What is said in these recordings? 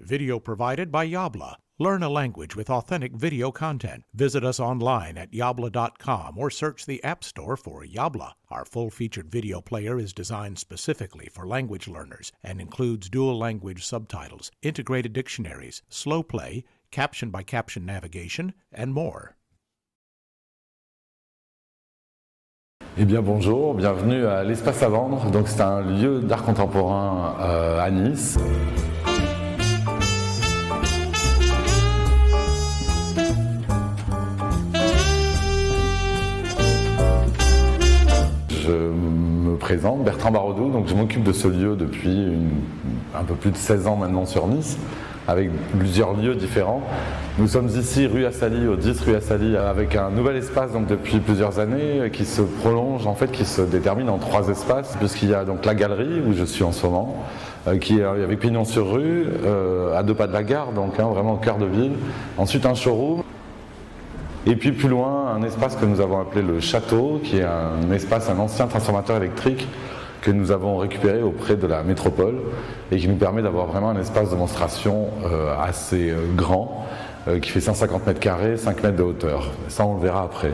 Video provided by Yabla. Learn a language with authentic video content. Visit us online at yabla.com or search the App Store for Yabla. Our full featured video player is designed specifically for language learners and includes dual language subtitles, integrated dictionaries, slow play, caption by caption navigation, and more. Eh bien bonjour, bienvenue à l'Espace à vendre. Donc c'est un lieu d'art contemporain euh, à Nice. Me présente, Bertrand Barodou, donc je m'occupe de ce lieu depuis un peu plus de 16 ans maintenant sur Nice, avec plusieurs lieux différents. Nous sommes ici rue Assali, au 10 rue Assali, avec un nouvel espace donc depuis plusieurs années qui se prolonge, en fait qui se détermine en trois espaces, puisqu'il y a donc la galerie où je suis en ce moment, euh, qui est avec pignon sur rue, euh, à deux pas de la gare, donc hein, vraiment au cœur de ville. Ensuite un showroom, et puis plus loin, un espace que nous avons appelé le château, qui est un espace, un ancien transformateur électrique que nous avons récupéré auprès de la métropole et qui nous permet d'avoir vraiment un espace de démonstration euh, assez euh, grand, euh, qui fait 150 mètres carrés, 5 mètres de hauteur. Ça, on le verra après.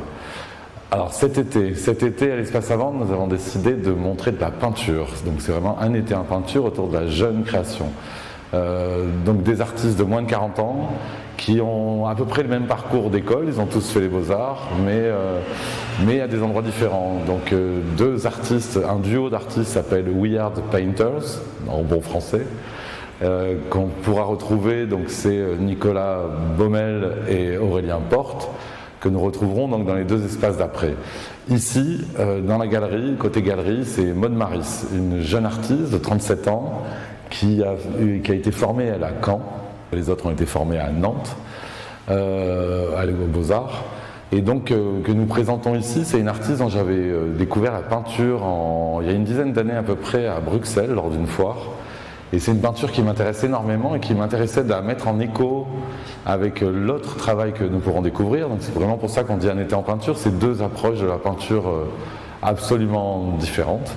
Alors cet été, cet été à l'espace avant, nous avons décidé de montrer de la peinture. Donc c'est vraiment un été en peinture autour de la jeune création. Donc des artistes de moins de 40 ans qui ont à peu près le même parcours d'école, ils ont tous fait les beaux-arts, mais, euh, à des endroits différents. Donc euh, deux artistes, un duo d'artistes s'appelle Weird Painters, en bon français, euh, qu'on pourra retrouver, donc c'est Nicolas Baumel et Aurélien Porte, que nous retrouverons donc dans les deux espaces d'après. Ici, dans la galerie, côté galerie, c'est Maud Maris, une jeune artiste de 37 ans qui a été formée à la Caen. Les autres ont été formés à Nantes, euh, à aux Beaux-Arts. Et donc, euh, que nous présentons ici, c'est une artiste dont j'avais euh, découvert la peinture il y a une dizaine d'années à peu près à Bruxelles, lors d'une foire. Et c'est une peinture qui m'intéresse énormément et qui m'intéressait de la mettre en écho avec euh, l'autre travail que nous pourrons découvrir. Donc c'est vraiment pour ça qu'on dit un été en peinture, c'est deux approches de la peinture absolument différentes.